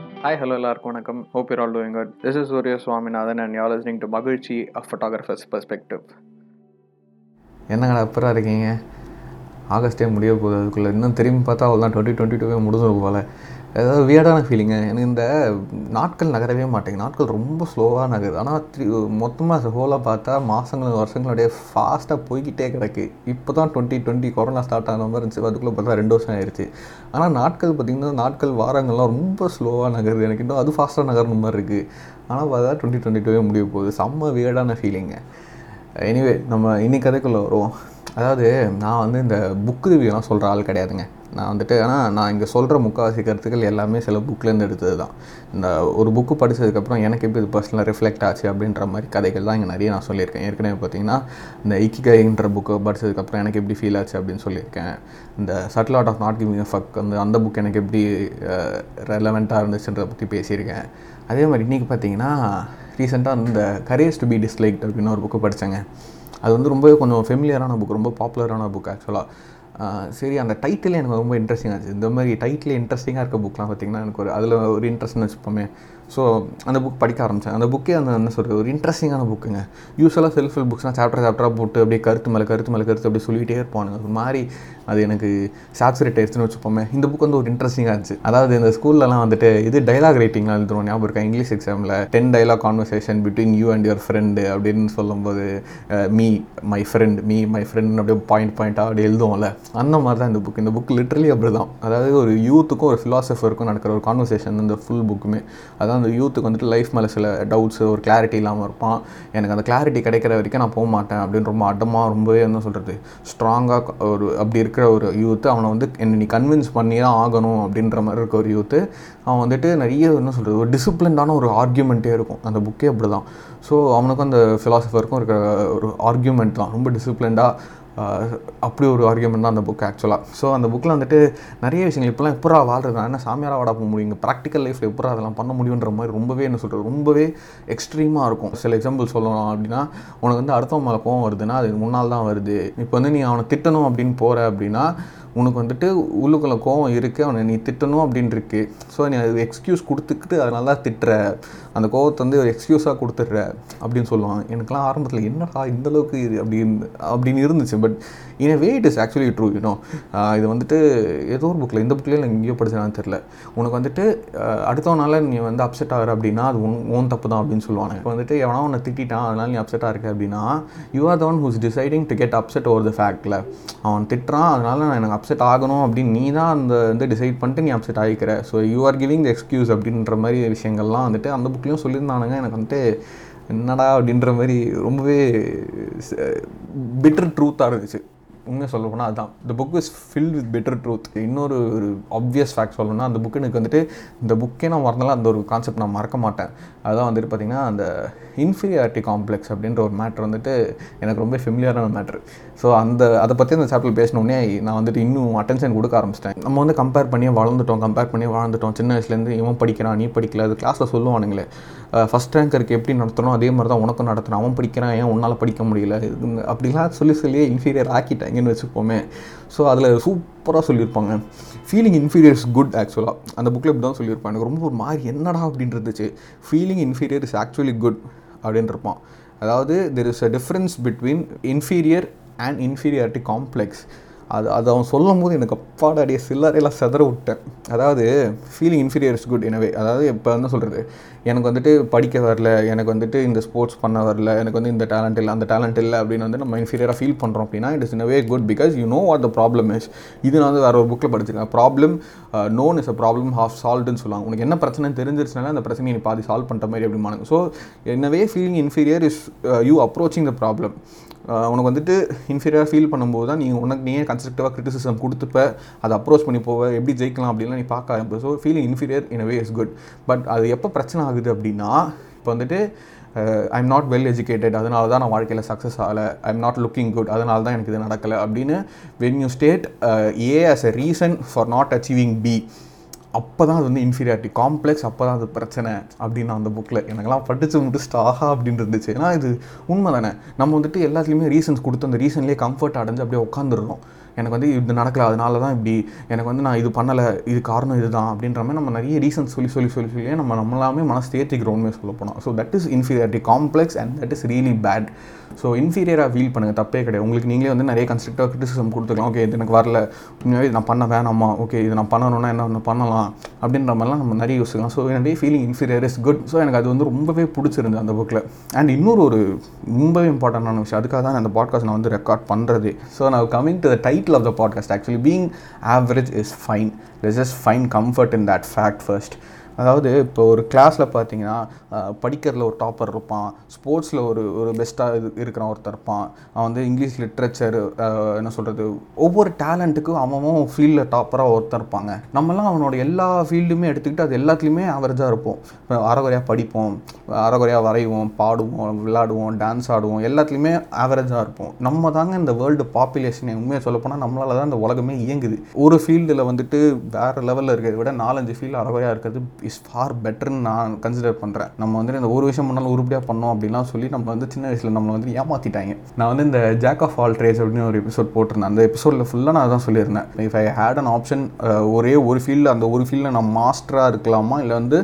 Hi hello எல்லாருக்கும் வணக்கம். Hope you're all doing good this is Surya Swaminathan and you're listening to Magizhchi a photographers perspective என்னங்கடா அப்புறம் இருக்கீங்க? ஆகஸ்டே முடிய போகுது. அதுக்குள்ளே இன்னும் திரும்பி பார்த்தா அவ்வளோதான் டுவெண்ட்டி டுவெண்ட்டி டூவே முடிஞ்சிடும் போல். ஏதாவது வியர்டான ஃபீலிங்கு எனக்கு இந்த நாட்கள் நகரவே மாட்டேங்குது. நாட்கள் ரொம்ப ஸ்லோவாக நகருது. ஆனால் த்ரீ மொத்தமாக ஹோலாக பார்த்தா மாதங்கள் வருஷங்களுடைய ஃபாஸ்ட்டாக போய்கிட்டே கிடக்கு. இப்போ தான் டுவெண்ட்டி டுவெண்ட்டி கொரோனா ஸ்டார்ட் ஆன மாதிரி இருந்துச்சு. அதுக்குள்ளே பார்த்தா ரெண்டு வருஷம் ஆயிடுச்சு ஆனால் நாட்கள் பார்த்திங்கன்னா நாட்கள் வாரங்கள்லாம் ரொம்ப ஸ்லோவாக நகருது. எனக்கு இன்னும் அது ஃபாஸ்ட்டாக நகரணும் மாதிரி இருக்குது ஆனால் பார்த்தா டுவெண்ட்டி டுவெண்ட்டி டூவே முடிய போகுது. செம்ம வியர்டான ஃபீலிங்கு எனிவே நம்ம இன்னைக்கு கதைக்குள்ளே வருவோம். அதாவது நான் வந்து இந்த புக்கு ரிவ்யூலாம் சொல்கிற ஆள் கிடையாதுங்க. நான் வந்துட்டு ஆனால் நான் இங்கே சொல்கிற முக்கால்வாசி கருத்துக்கள் எல்லாமே சில புக்லேருந்து எடுத்தது தான். இந்த ஒரு புக்கு படித்ததுக்கப்புறம் எனக்கு எப்படி இது பர்சனலாக ரிஃப்ளெக்ட் ஆச்சு அப்படின்ற மாதிரி கதைகள் தான் இங்கே நிறைய நான் சொல்லியிருக்கேன். ஏற்கனவே பார்த்தீங்கன்னா இந்த இக்கிகைன்ற புக்கை படித்ததுக்கப்புறம் எனக்கு எப்படி ஃபீல் ஆச்சு அப்படின்னு சொல்லியிருக்கேன். இந்த subtle art of not giving fuck வந்து அந்த புக் எனக்கு எப்படி ரெலவெண்ட்டாக இருந்துச்சுன்றதை பற்றி பேசியிருக்கேன். அதே மாதிரி இன்றைக்கி பார்த்தீங்கன்னா ரீசெண்டாக இந்த கரேஜ் டு பி டிஸ்லைக்ட் அப்படின்னு ஒரு புக்கு படித்தேங்க அது வந்து ரொம்பவே கொஞ்சம் ஃபெமிலியரான புக் ரொம்ப பாப்புலரான புக் ஆக்சுவலாக சரி அந்த டைட்டில் எனக்கு ரொம்ப இன்ட்ரெஸ்டிங் ஆச்சு இந்த மாதிரி டைட்டில் இன்ட்ரெஸ்டிங்காக இருக்க புக்லாம் பார்த்திங்கன்னா எனக்கு ஒரு அதில் ஒரு இன்ட்ரெஸ்ட்னு வச்சுப்போமே. ஸோ அந்த புக் படிக்க ஆரம்பித்தேன் அந்த புக்கே அந்த என்ன சொல்கிறது ஒரு இன்ட்ரெஸ்டிங்கான புக்குங்க யூஸ்வலாக செல்ஃப் ஹெல்ப் புக்ஸ்னால் சாப்டர் சாப்டராக போட்டு அப்படியே கருத்து மேலே கருத்து மேலே கருத்து அப்படியே சொல்லிகிட்டே இருப்பானுங்க. ஒரு மாதிரி அது எனக்கு சாப்ஸ்ரேட் ஆயிடுச்சுன்னு வச்சுப்போமே. இந்த புக் வந்து ஒரு இன்ட்ரெஸ்டிங்காக இருந்துச்சு. அதாவது இந்த ஸ்கூல்லலாம் வந்துட்டு இது டைலாக் ரைட்டிங்லாம் எழுதுறோம் ஞாபகம் இருக்கா? இங்கிலீஷ் எக்ஸாமில் ten dialogue conversation between you and your friend அப்படின்னு சொல்லும்போது me my friend me my friend அப்படியே பாயிண்ட் பாயிண்ட்டாக அப்படி எழுதுவோம்ல. அந்த மாதிரி தான் இந்த புக் இந்த புக் லிட்ரலி அப்படி தான் அதாவது ஒரு யூத்துக்கும் ஒரு ஃபிலாசபருக்கும் நடக்கிற ஒரு கான்வர்சேஷன் இந்த ஃபுல் புக்குமே அதான் அந்த யூத்துக்கு வந்துட்டு லைஃப் மேலே சில டவுட்ஸ் ஒரு கிளாரிட்டி இல்லாமல் இருப்பான். எனக்கு அந்த கிளாரிட்டி கிடைக்கிற வரைக்கும் நான் போக மாட்டேன் அப்படின்னு ரொம்ப அடமாக ரொம்பவே என்ன சொல்கிறது ஸ்ட்ராங்காக ஒரு அப்படி இருக்கிற இருக்கிற ஒரு யூத்து அவனை வந்து என்னை நீ கன்வின்ஸ் பண்ணி தான் ஆகணும் அப்படின்ற மாதிரி இருக்க ஒரு யூத்து அவன் வந்துட்டு நிறைய என்ன சொல்கிறது ஒரு டிசிப்ளின்டான ஒரு ஆர்கியூமெண்ட்டே இருக்கும். அந்த புக்கே அப்படி தான் ஸோ அவனுக்கும் அந்த ஃபிலாசபருக்கும் இருக்கிற ஒரு ஆர்கியூமெண்ட் தான். ரொம்ப டிசிப்ளின்டாக அப்படி ஒரு ஆர்கியூமெண்ட் தான் அந்த புக் ஆக்சுவலாக ஸோ அந்த புக்கில் வந்துட்டு நிறைய விஷயங்கள் இப்போலாம் எப்படா வாழ்றது என்ன சாமியாராக வாடா போக முடியும்? இங்கே ப்ராக்டிக்கல் லைஃப்பில் எப்படா அதெல்லாம் பண்ண முடியுன்ற மாதிரி ரொம்பவே என்ன சொல்கிறது ரொம்பவே எக்ஸ்ட்ரீமாக இருக்கும். சில எக்ஸாம்பிள் சொல்லணும் அப்படின்னா உனக்கு வந்து அடுத்தவங்க மேலே கோவம் வருதுன்னா அது முன்னால் தான் வருது. இப்போ வந்து நீ அவனை திட்டணும் அப்படின்னு போகிற அப்படின்னா உனக்கு வந்துட்டு உள்ளுக்குள்ள கோவம் இருக்குது அவனை நீ திட்டணும் அப்படின்னு இருக்கு. ஸோ நீ அது எக்ஸ்கியூஸ் கொடுத்துக்கிட்டு அதனால தான் திட்டுற. அந்த கோவத்தை வந்து ஒரு எக்ஸ்கியூஸாக கொடுத்துட்ற அப்படின்னு சொல்லுவான் எனக்குலாம் ஆரம்பத்தில் என்னடா இந்தளவுக்கு இது அப்படின்னு அப்படின்னு இருந்துச்சு. But in way it is actually true you know இது வந்துட்டு ஏதோ ஒரு புக்கில் இந்த புக்லேயே எனக்கு எங்கேயோ படிச்சானு தெரில உனக்கு வந்துட்டு அடுத்தவனால நீ வந்து அப்செட் ஆகிற அப்படின்னா அது உன் ஓன் தப்பு தான் அப்படின்னு சொல்லுவாங்க. இப்போ வந்துட்டு எவனா உன்னை திட்டான் அதனால நீ அப்செட்டாக இருக்க அப்படின்னா you are the one who's deciding to get upset over the ஃபேக்டில் அவன் திட்டுறான் அதனால நான் எனக்கு அப்செட் ஆகணும் அப்படின்னு நீ தான் அந்த வந்து டிசைட் பண்ணிட்டு நீ upset ஆகிக்கிற. So you are giving the excuse அப்படின்ற மாதிரி விஷயங்கள்லாம் வந்துட்டு அந்த புக் அப்படியும் சொல்லியிருந்தானுங்க. எனக்கு வந்துட்டு என்னடா? அப்படின்ற மாதிரி ரொம்பவே பிட்டர் ட்ரூத்தாக இருந்துச்சு. உண்மையாக சொல்ல போனால் அதுதான் இந்த book is fill with better truth இன்னொரு ஒரு ஆப்வியஸ் ஃபேக்ட் சொல்லணும்னா அந்த புக்கு எனக்கு வந்துட்டு இந்த புக்கே நான் மறந்தாலும் அந்த ஒரு கான்செப்ட் நான் மறக்க மாட்டேன். அதுதான் வந்துட்டு பார்த்திங்கன்னா அந்த இன்ஃபீரியாரிட்டி காம்ப்ளெக்ஸ் அப்படின்ற ஒரு மேட்ரு வந்துட்டு எனக்கு ரொம்ப ஃபெமிலியரான மேட்ரு ஸோ அந்த அதை பற்றி அந்த சாப்டர் பேசினோடனே நான் வந்துட்டு இன்னும் அட்டென்ஷன் கொடுக்க ஆரம்பிச்சிட்டேன். நம்ம வந்து கம்பேர் பண்ணி வளர்ந்துட்டோம் கம்பேர் பண்ணி வாழ்ந்துட்டோம் சின்ன வயசுலேருந்து இவன் படிக்கிறான் நீ படிக்கல அது கிளாஸில் சொல்லுவானுங்களே. ஃபஸ்ட் ரேங்கருக்கு எப்படி நடத்தணும்? அதே மாதிரி தான் உனக்கும் நடத்தணும். அவன் படிக்கிறான் ஏன் உன்னால் படிக்க முடியல? அப்படிலாம் சொல்லி சொல்லியே இன்ஃபீரியர் ஆக்கிட்டேன். எங்கேன்னு வச்சுப்போமே. ஸோ அதில் சூப்பராக சொல்லியிருப்பாங்க. ஃபீலிங் இன்ஃபீரியர் இஸ் குட் ஆக்சுவலாக அந்த புக்கில் இப்படி தான் சொல்லியிருப்பாங்க. எனக்கு ரொம்ப ஒரு மாதிரி என்னடா அப்படின்னு இருந்துச்சு. Feeling inferior is actually good அப்படின்னு இருப்பான். அதாவது there is a difference between inferior and inferiority complex அது அது அவன் சொல்லும் போது எனக்கு அப்பாடாடிய சில்லறையெல்லாம் செதற விட்டேன். அதாவது ஃபீலிங் இன்ஃபீரியர் இஸ் குட் எனவே அதாவது இப்போ என்ன சொல்கிறது எனக்கு வந்துட்டு படிக்க வரல எனக்கு வந்துட்டு இந்த ஸ்போர்ட்ஸ் பண்ண வரல எனக்கு வந்து இந்த டேலண்ட் இல்லை அந்த டேலண்ட் இல்லை அப்படின்னு வந்து நம்ம இன்ஃபீரியராக ஃபீல் பண்ணுறோம் அப்படின்னா it is in way good because you know what the problem is இது நான் வந்து வேறு ஒரு புக்கில் படிச்சிருக்கேன். Problem known is a problem half சால்வ்டுன்னு சொல்லுவாங்க. உனக்கு என்ன பிரச்சனை தெரிஞ்சிருச்சுனால அந்த பிரச்சனையை நீ பாதி சால்வ் பண்ணுற மாதிரி அப்படிமானுங்க ஸோ என்னவே feeling inferior is you approaching the problem உனக்கு வந்துட்டு இன்ஃபீரியராக ஃபீல் பண்ணும்போது தான் நீ உனக்கு நீயே கன்ஸ்ட்ரக்டிவாக கிரிட்டிசிசம் கொடுத்துப்ப அதை அப்ரோச் பண்ணி போவ எப்படி ஜெயிக்கலாம் அப்படின்லாம் நீ பார்க்க ஆரம்பிப்ப. So feeling inferior in way is good but அது எப்போ பிரச்சனை ஆகுது அப்படின்னா இப்போ வந்துட்டு I am not well educated அதனால தான் நான் வாழ்க்கையில் சக்ஸஸ் ஆகலை I am not looking good அதனால தான் எனக்கு இது நடக்கலை அப்படின்னு when you state A as a reason for not achieving B அப்போ தான் அது வந்து இன்ஃபீரியாரிட்டி காம்ப்ளெக்ஸ் அப்போ தான் அது பிரச்சனை அப்படின்னு அந்த புக்கில் எனக்கெல்லாம் படித்து முடிச்சுட்டு ஆஹா அப்படின்னு இருந்துச்சு. ஏன்னா இது உண்மை தானே நம்ம வந்துட்டு எல்லாத்துலேயுமே ரீசன்ஸ் கொடுத்து அந்த ரீசன்லேயே கம்ஃபர்ட் அடைஞ்சு அப்படியே உட்காந்துருக்கோம் எனக்கு வந்து இது நடக்கல அதனால தான் இப்படி எனக்கு வந்து நான் இது பண்ணலை இது காரணம் இதுதான் அப்படின்ற மாதிரி நம்ம நிறைய ரீசன்ஸ் சொல்லி சொல்லி சொல்லி சொல்லி நம்ம நம்மளாமே மனசு தேர்த்திக்கிறோம் சொல்ல போனோம் so that is inferiority complex and that is really bad so இன்ஃபீரியராக feel பண்ணுங்கள் தப்பே கிடையாது. உங்களுக்கு நீங்களே வந்து நிறைய கன்ஸ்ட்ரக்டாக கிரிட்டிசிசம் கொடுத்துக்கலாம். ஓகே இது எனக்கு வரல. உண்மையாகவே இது நான் பண்ண வேணாமா? ஓகே இது நான் பண்ணணும்னா என்ன ஒன்று பண்ணலாம்? அப்படின்ற மாதிரிலாம் நம்ம நிறைய யோசிக்கலாம். ஸோ என்னுடைய feeling inferior is good so எனக்கு அது வந்து ரொம்பவே பிடிச்சிருந்து அந்த புக்கில் அண்ட் இன்னொரு ஒரு ரொம்பவே இம்பார்ட்டண்டான விஷயம் அதுக்காக தான் அந்த பாட்காஸ்ட் நான் வந்து ரெக்கார்ட் பண்ணுறது ஸோ நான் coming to the title of the podcast actually being average is fine less just fine comfort in that fact first அதாவது இப்போ ஒரு கிளாஸில் பார்த்தீங்கன்னா படிக்கிறதுல ஒரு டாப்பர் இருப்பான். ஸ்போர்ட்ஸில் ஒரு ஒரு பெஸ்ட்டாக இது இருக்கிற ஒருத்தர் இருப்பான். அவன் வந்து இங்கிலீஷ் லிட்ரேச்சர் என்ன சொல்கிறது ஒவ்வொரு டேலண்ட்டுக்கும் அவன் ஃபீல்டில் டாப்பராக ஒருத்தர் இருப்பாங்க. நம்மலாம் அவனோட எல்லா ஃபீல்டுமே எடுத்துக்கிட்டு அது எல்லாத்துலேயுமே ஆவரேஜாக இருப்போம். அறகுறையாக படிப்போம் அறகுறையாக வரைவோம் பாடுவோம் விளாடுவோம் டான்ஸ் ஆடுவோம் எல்லாத்துலேயுமே ஆவரேஜாக இருப்போம். நம்ம தாங்க இந்த வேர்ல்டு பாப்புலேஷன் உண்மையாக சொல்லப்போனால் நம்மளால் தான் இந்த உலகமே இயங்குது. ஒரு ஃபீல்டில் வந்துட்டு வேறு லெவலில் இருக்கிறத விட நாலஞ்சு ஃபீல்டு அறகுறையாக இருக்கிறது இஸ் ஃபார் பெட்டர்னு நான் கன்சிடர் பண்ணுறேன் நம்ம வந்துட்டு இந்த ஒரு விஷயம் பண்ணாலும் உருப்படியாக பண்ணோம் அப்படிலாம் சொல்லி நம்ம வந்து சின்ன வயசில் நம்மளை வந்து ஏமாற்றிட்டாங்க நான் வந்து இந்த ஜாக் ஆஃப் ஆல் ட்ரேஸ் அப்படின்னு ஒரு எபிசோட் போட்டிருந்தேன். அந்த எபிசோடில் ஃபுல்லாக நான் அதான் சொல்லியிருந்தேன். If I had an option ஒரே ஒரு ஃபீல்டில் அந்த ஒரு ஃபீல்டில் நான் மாஸ்டராக இருக்கலாமா? இல்லை வந்து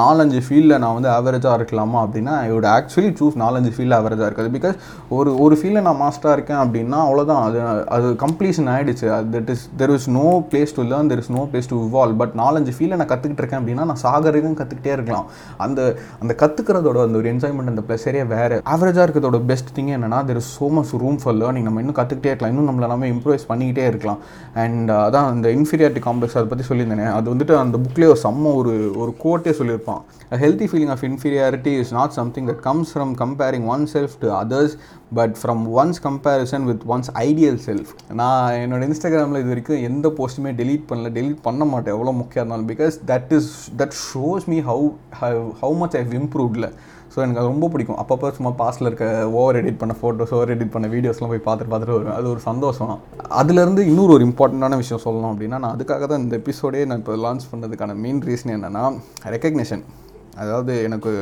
நாலஞ்சு ஃபீல்டில் நான் வந்து ஆவரேஜாக இருக்கலாமா அப்படின்னா ஐ வுட் ஆக்சுவலி சூஸ் நாலஞ்சு ஃபீல்டில் ஆவரேஜாக இருக்காது பிகாஸ் ஒரு ஒரு ஃபீல்டில் நான் மாஸ்டராக இருக்கேன் அப்படின்னா அவ்வளோதான் அது அது கம்ப்ளீஷன் ஆகிடுச்சு that is there is no place to learn there is no place to evolve but நாலஞ்சு ஃபீல்டில் நான் கற்றுக்கிட்டு இருக்கேன் அப்படின்னா நான் சாகரிகம் கற்றுக்கிட்டே இருக்கலாம். அந்த அந்த கற்றுக்கிறதோட அந்த ஒரு என்ஜாய்மெண்ட் அந்த ப்ளஸரே வேறு. ஆவரேஜாக இருக்கிறதோட பெஸ்ட் திங் என்னன்னா there is so much room for learning நம்ம இன்னும் கற்றுக்கிட்டே இருக்கலாம். இன்னும் நம்மள எல்லாமே இம்ப்ரூவைஸ் பண்ணிக்கிட்டே இருக்கலாம். அண்ட் அதான் அந்த இன்ஃபீரியாரிட்டி காம்ப்ளெக்ஸ் அதை பற்றி சொல்லியிருந்தேனே. அது வந்துட்டு அந்த புக்லேயே ஒரு செம்ம ஒரு ஒரு கோட்டே சொல்லியிருப்பான். Healthy feeling of inferiority is not something that comes from comparing one self to others but from one's comparison with one's ideal self நான் என்னோட இன்ஸ்டாகிராமில் இது வரைக்கும் எந்த போஸ்ட்டுமே டெலீட் பண்ணல. டெலீட் பண்ண மாட்டேன். எவ்வளோ முக்கியம் இருந்தாலும். Because that is that shows me how how much I இம்ப்ரூவ்டில் so எனக்கு அது ரொம்ப பிடிக்கும். அப்பப்போ சும்மா பாஸ்டில் இருக்க ஓவர் எடிட் பண்ண ஃபோட்டோஸ் ஓவர் எடிட் பண்ண வீடியோஸ்லாம் போய் பார்த்துட்டு பார்த்துட்டு வருவேன். அது ஒரு சந்தோஷம் அதுலேருந்து இன்னொரு ஒரு இம்பார்ட்டண்ட்டான விஷயம் சொல்லணும் அப்படின்னா நான் அதுக்காக தான் இந்த எபிசோடே நான் இப்போ லான்ச் பண்ணதுக்கான மெயின் ரீசன் என்னென்னா ரெக்கக்னேஷன் அதாவது எனக்கு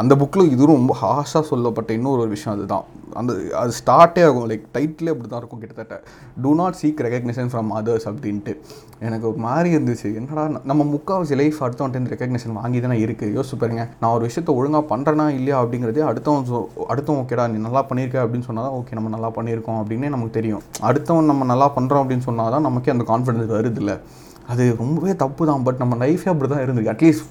அந்த புக்கில் இதுவும் ரொம்ப ஹாஷாக சொல்லப்பட்ட இன்னொரு ஒரு விஷயம் அதுதான். அந்த அது ஸ்டார்ட்டே ஆகும். லைக் டைட்டிலே அப்படி தான் இருக்கும் கிட்டத்தட்ட. Do not seek recognition from others அப்படின்ட்டு. எனக்கு ஒரு மாதிரி இருந்துச்சு. என்னடா நம்ம முக்கால்வாசி லைஃப் அடுத்தவன்ட்டு ரெகக்னேஷன் வாங்கி தானே இருக்குது யோசிச்சு பாருங்க. நான் ஒரு விஷயத்த ஒழுங்காக பண்ணுறேனா இல்லையா அப்படிங்கிறதே அடுத்தவன் சொ அடுத்தவன் ஓகேடா நீ நல்லா பண்ணியிருக்க அப்படின்னு சொன்னால் தான் ஓகே நம்ம நல்லா பண்ணியிருக்கோம் அப்படின்னே நமக்கு தெரியும். அடுத்தவன் நம்ம நல்லா பண்ணுறோம் அப்படின்னு சொன்னால் தான் நமக்கே அந்த கான்ஃபிடன்ஸ் வருது இல்லை அது ரொம்பவே தப்பு தான். பட் நம்ம லைஃபே அப்படி தான் இருந்திருக்கு. At least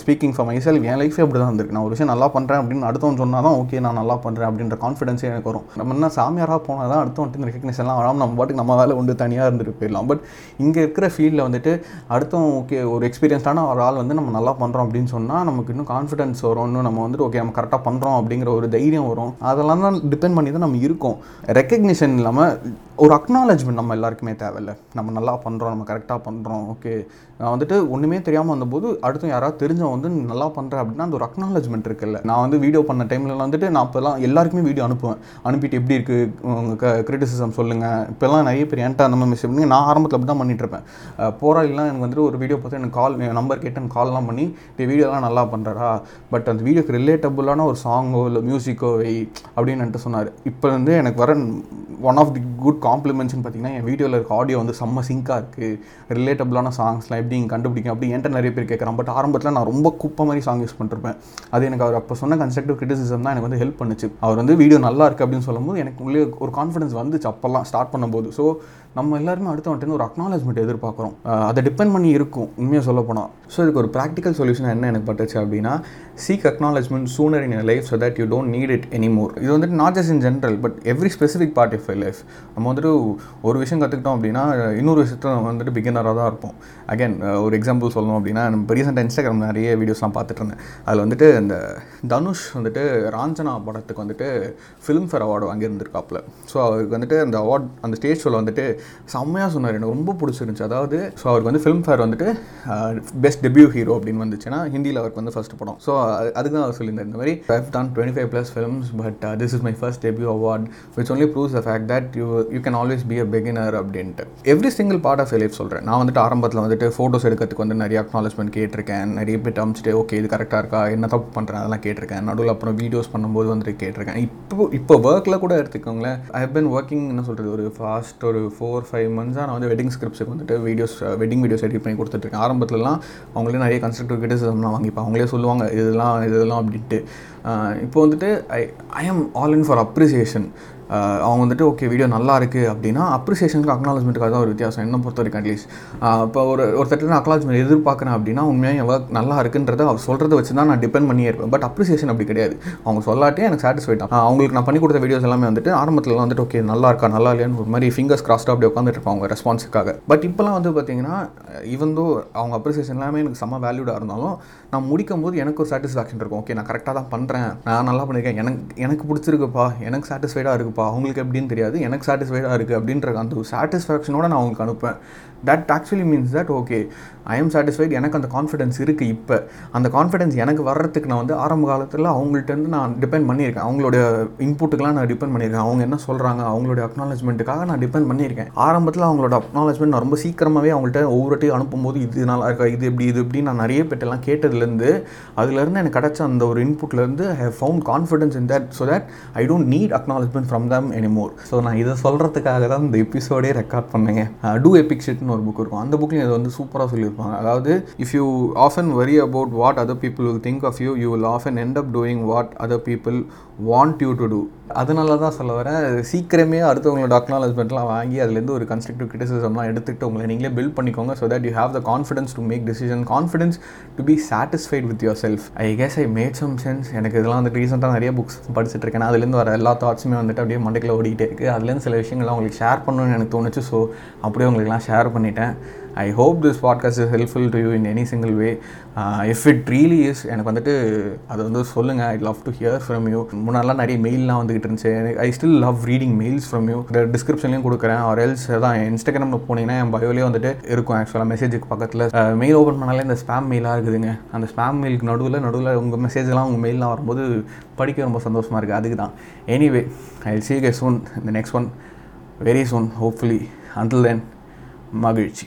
speaking for myself என் லைஃபே அப்படி தான் இருந்திருக்கு. நான் ஒரு விஷயம் நல்லா பண்ணுறேன் அப்படின்னு அடுத்தவன் சொன்னால் தான் ஓகே நான் நல்லா பண்ணுறேன் அப்படின்ற கான்ஃபிடன்ஸே எனக்கு வரும். நம்ம என்ன சாமியாராக போனால் தான் அடுத்தவன்ட்டு ரெக்கக்னேஷன்லாம் வராமல் நம்ம பாட்டுக்கு நம்ம வேலை உண்டு தனியாக இருந்துட்டு போயிடலாம். பட் இங்கே இருக்கிற ஃபீல்டில் வந்துட்டு அடுத்தவன் ஓகே ஒரு எக்ஸ்பீரியன்ஸ்டான ஒரு ஆள் வந்து நம்ம நல்லா பண்ணுறோம் அப்படின்னு சொன்னால் நமக்கு இன்னும் கான்ஃபிடன்ஸ் வரும். இன்னும் நம்ம வந்துட்டு ஓகே நம்ம கரெக்டாக பண்ணுறோம் அப்படிங்கிற ஒரு தைரியம் வரும். அதெல்லாம் தான் டிபெண்ட் பண்ணி தான் நம்ம இருக்கோம். ரெக்கக்னிஷன் இல்லாமல் ஒரு அக்னாலஜ்மெண்ட் நம்ம எல்லாருக்குமே தேவையில்லை. நம்ம நல்லா பண்ணுறோம் நம்ம கரெக்டாக பண்ணுறோம் ஓகே நான் வந்துட்டு ஒன்றுமே தெரியாமல் வந்தபோது அடுத்து யாராவது தெரிஞ்சவன் வந்து நல்லா பண்ணுறேன் அப்படின்னா அந்த ஒரு அக்னாலஜ்மெண்ட் இருக்குல்ல. நான் வந்து வீடியோ பண்ண டைம்லலாம் வந்துட்டு நான் இப்போலாம் எல்லாருக்குமே வீடியோ அனுப்புவேன். அனுப்பிட்டு எப்படி இருக்குது உங்கள் கிரிட்டிசிசம் சொல்லுங்கள் இப்போல்லாம் நிறைய பேர் என்கிட்ட அந்த மாதிரி மெசேஜ் பண்ணி நான் ஆரம்பத்தில் அப்படி தான் பண்ணிட்டு இருப்பேன். போராளிலாம் எனக்கு வந்துட்டு ஒரு வீடியோ பார்த்து எனக்கு கால் நம்பர் கேட்டு எனக்கு கால்லாம் பண்ணி இந்த வீடியோலாம் நல்லா பண்ணுறடா பட் அந்த வீடியோக்கு ரிலேட்டபுளான ஒரு சாங்கோ இல்லை மியூசிக்கோ வை அப்படின்னு என்கிட்ட சொன்னார். இப்போ வந்து எனக்கு வர ஒன் ஆஃப் தி குட் காம்ப்ளிமெண்ட்ஸ்னு பார்த்தீங்கன்னா என் வீடியோவில் இருக்க ஆடியோ வந்து செம்ம சிங்காக இருக்குது ரிலேட்டபிளான சாங்ஸ்லாம் எப்படி நீங்கள் கண்டுபிடிக்கும் அப்படி என்கிட்ட நிறைய பேர் கேட்குறான் பட் ஆரம்பத்தில் நான் ரொம்ப குப்பை மாதிரி சாங் யூஸ் பண்ணிருப்பேன். அது எனக்கு அவர் அப்போ சொன்ன கன்ஸ்ட்ரக்டிவ் கிரிட்டிசிசம் தான் எனக்கு வந்து ஹெல்ப் பண்ணுச்சு. அவர் வந்து வீடியோ நல்லா இருக்குது அப்படின்னு சொல்லும்போது எனக்கு உள்ளே ஒரு கான்ஃபிடன்ஸ் வந்துச்சு அப்போல்லாம் ஸ்டார்ட் பண்ணும்போது. ஸோ நம்ம எல்லாருமே அடுத்தவன்ட்டு ஒரு அக்னாலஜ்மெண்ட் எதிர்பார்க்குறோம். அதை டிபெண்ட் பண்ணி இருக்கும் உண்மையாக சொல்ல போனால் ஸோ இதுக்கு ஒரு ப்ராக்டிக்கல் சொல்யூஷன் என்ன எனக்கு பட்டுச்சு அப்படின்னா seek acknowledgement sooner in life so that you don't need it anymore இது வந்துட்டு not just in general but every specific part of life நம்ம வந்துட்டு ஒரு விஷயம் கற்றுக்கிட்டோம் அப்படின்னா இன்னொரு விஷயத்தில் நம்ம வந்துட்டு பிகினராக தான் இருப்போம். அகைன் ஒரு எக்ஸாம்பிள் சொல்லணும் அப்படின்னா நம்ம ரீசெண்டாக இன்ஸ்டாகிராம் நிறைய வீடியோஸ்லாம் பார்த்துட்டு இருந்தேன். அதில் வந்துட்டு இந்த தனுஷ் வந்துட்டு ராஞ்சனா படத்துக்கு வந்துட்டு ஃபிலிம்ஃபேர் அவார்டு வாங்கியிருந்திருக்காப்புல. ஸோ அவருக்கு வந்துட்டு அந்த அவார்ட் அந்த ஸ்டேஜ் ஷோவில் வந்துட்டு செம்மையாக சொன்னார். எனக்கு ரொம்ப பிடிச்சிருந்துச்சு. அதாவது ஸோ அவருக்கு வந்து ஃபிலிம்ஃபேர் வந்துட்டு பெஸ்ட் டெபியூ ஹீரோ அப்படின்னு வந்துச்சுன்னா ஹிந்தியில் அவருக்கு வந்து ஃபஸ்ட் படம். ஸோ அதுக்கு தான் அவர் சொல்லியிருந்தார். இந்த மாதிரி I've done twenty five plus films but this is my first debut award which only proves the fact that you you can always be a beginner அப்படின்ட்டு. Every single part of life சொல்கிறேன் நான் வந்துட்டு ஆரம்பத்தில் வந்துட்டு photos எடுக்கிறதுக்கு வந்து நிறைய acknowledgement கேட்டிருக்கேன். நிறைய பேர் அமைச்சிட்டு ஓகே இது கரெக்டாக இருக்கா? என்ன தப்பு பண்ணுறேன் அதெல்லாம் கேட்டிருக்கேன். நடுவில் அப்புறம் வீடியோஸ் பண்ணும்போது வந்துட்டு கேட்டிருக்கேன். இப்போ இப்போ ஒர்க்கில் கூட எடுத்துக்கோங்களேன். ஐ ஹவ் பின் ஒர்க்கிங் என்ன சொல்கிறது ஒரு ஃபாஸ்ட் ஒரு ஃபோர் ஃபோர் ஃபைவ் மந்த்ஸாக நான் வந்து வெட்டிங் ஸ்கிரிப்ட்ஸுக்கு வந்துட்டு வீடியோஸ் வெட்டிங் வீடியோஸ் எடிட் பண்ணி கொடுத்துட்ருக்கேன். ஆரம்பத்துலலாம் அவங்களே நிறைய கன்ஸ்ட்ரக்டிவ் கிரிட்டிசிசம்லாம் வாங்கிப்பேன் அவங்களே சொல்லுவாங்க இதெல்லாம் இதெல்லாம் அப்படின்ட்டு. இப்போ வந்துட்டு I I am all in for appreciation அவங்க வந்துட்டு ஓகே வீடியோ நல்லா இருக்குது அப்படின்னா அப்ரிசியேஷனுக்கு அக்னாலஜ்மெண்ட்டுக்காக தான் ஒரு வித்தியாசம். என்ன பொறுத்த வரைக்கும் அட்லீஸ்ட் இப்போ ஒரு ஒருத்தர் அக்னாலஜ்மெண்ட் எதிர்பார்க்குறேன் அப்படின்னா உண்மையாக எவ்வளோ நல்லா இருக்குன்றத அவர் சொல்கிறத வச்சு தான் நான் டிபெண்ட் பண்ணியே இருப்பேன். பட் அப்ரிசியேஷன் அப்படி கிடையாது. அவங்க சொல்லாட்டே எனக்கு சாட்டிஸ்ஃபைட் தான் அவங்களுக்கு நான் பண்ணி கொடுத்த வீடியோஸ் எல்லாமே வந்துட்டு ஆரம்பத்தில் வந்துட்டு ஓகே நல்லா இருக்கா நல்லா இல்லையான்னு ஒரு மாதிரி ஃபிங்கர்ஸ் கிராஸ்டாக அப்படி உட்காந்துட்டு இருப்பாங்க அவங்க ரெஸ்பான்ஸுக்காக பட் இப்போலாம் வந்து பார்த்தீங்கன்னா ஈவன்தோ அவங்க அப்ரிசியேஷன் எல்லாமே எனக்கு செம்ம வேல்யூடாக இருந்தாலும் நான் முடிக்கும் போது எனக்கு ஒரு சாட்டிஸ்ஃபேக்ஷன் இருக்கும். ஓகே நான் கரெக்டாக தான் பண்ணுறேன் நான் நல்லா பண்ணியிருக்கேன் எனக்கு எனக்கு பிடிச்சிருக்குப்பா. எனக்கு சாட்டிஸ்ஃபைடாக இருக்குப்பா. அவங்களுக்கு எப்படின்னு தெரியாது எனக்கு சாட்டிஸ்ஃபைடாக இருக்குது அப்படின்ற அந்த சாட்டிஸ்ஃபேக்ஷனோட நான் அவங்களுக்கு அனுப்பேன் that actually means that okay I am satisfied எனக்கு அந்த கான்ஃபிடன்ஸ் இருக்குது இப்போ. அந்த கான்ஃபிடன்ஸ் எனக்கு வர்றதுக்கு நான் வந்து ஆரம்ப காலத்தில் அவங்கள்ட்டேருந்து நான் டிபெண்ட் பண்ணியிருக்கேன். அவங்களோட இன்புட்டுக்கெலாம் நான் டிபெண்ட் பண்ணியிருக்கேன். அவங்க என்ன சொல்கிறாங்க அவங்களோட அக்னாலஜ்மெண்ட்டுக்காக நான் டிபெண்ட் பண்ணியிருக்கேன். ஆரம்பத்தில் அவங்களோட அக்னாலஜ்மெண்ட் நான் ரொம்ப சீக்கிரமாகவே அவங்கள்ட்ட ஒவ்வொருட்டையும் அனுப்பும்போது இது நல்லா இருக்கா இது எப்படி இது எப்படி நான் நிறைய பேட்டெல்லாம் கேட்டதுலேருந்து அதுலேருந்து எனக்கு கிடச்ச அந்த ஒரு இன்புட்லேருந்து I have found confidence in that so that I don't need acknowledgement from them anymore so நான் இதை சொல்கிறதுக்காக தான் இந்த எபிசோடே ரெக்கார்ட் பண்ணேங்க. டூ எபிக் ஷிட்னு ஒரு புக் இருக்கும். அந்த புக்லையும் இது வந்து சூப்பராக சொல்லியிருப்பாங்க. அதாவது if you often worry about what other people will think of you you will often end up doing what other people want you to do அதனால தான் சொல்ல வரேன். சீக்கிரமே அடுத்தவங்களோட அக்னாலஜ்மெண்ட்லாம் வாங்கி அதுலேருந்து ஒரு கன்ஸ்ட்ரக்டிவ் கிரிட்டிசிசம்லாம் எடுத்துகிட்டு உங்களை நீங்களே பில்ட் பண்ணிக்கோங்க so that you have the confidence to make decision confidence to be satisfied with your self I guess I made some sense எனக்கு இதெல்லாம் வந்து ரீசெண்டாக நிறைய புக்ஸ் படிச்சுட்டு இருக்கேன். அதுலேருந்து வர எல்லா தாட்ஸுமே வந்துட்டு அப்படியே மண்டைக்குள்ள ஓடிக்கிட்டே இருக்குது அதுலேருந்து சில விஷயங்கள்லாம் உங்களுக்கு ஷேர் பண்ணணும்னு எனக்கு தோணுச்சு. ஸோ அப்படியே உங்களுக்குலாம் ஷேர் பண்ணிட்டேன். I hope this podcast is helpful to you in any single way if it really is எனக்கு வந்துட்டு அதை வந்து சொல்லுங்கள் I love to hear from you முன்னாடிலாம் நிறைய மெயிலெலாம் வந்துகிட்டு இருந்துச்சு. I still love reading mails from you டிஸ்கிரிப்ஷன்லையும் கொடுக்குறேன். ஆர் எல்ஸ் தான் இன்ஸ்டாகிராமில் போனீங்கன்னா என் பயோலேயே வந்துட்டு இருக்கும். ஆக்சுவலாக மெசேஜுக்கு பக்கத்தில். மெயில் ஓப்பன் பண்ணாலே இந்த ஸ்பேம் மெயிலாக இருக்குதுங்க. அந்த ஸ்பேம் மெயிலுக்கு நடுவில் நடுவில் உங்கள் மெசேஜ்லாம் உங்கள் மெயிலெலாம் வரும்போது படிக்க ரொம்ப சந்தோஷமாக இருக்குது அதுக்கு தான். எனிவே ஐ சி கே சூன் இந்த next one very soon hopefully until then மகிழ்ச்சி.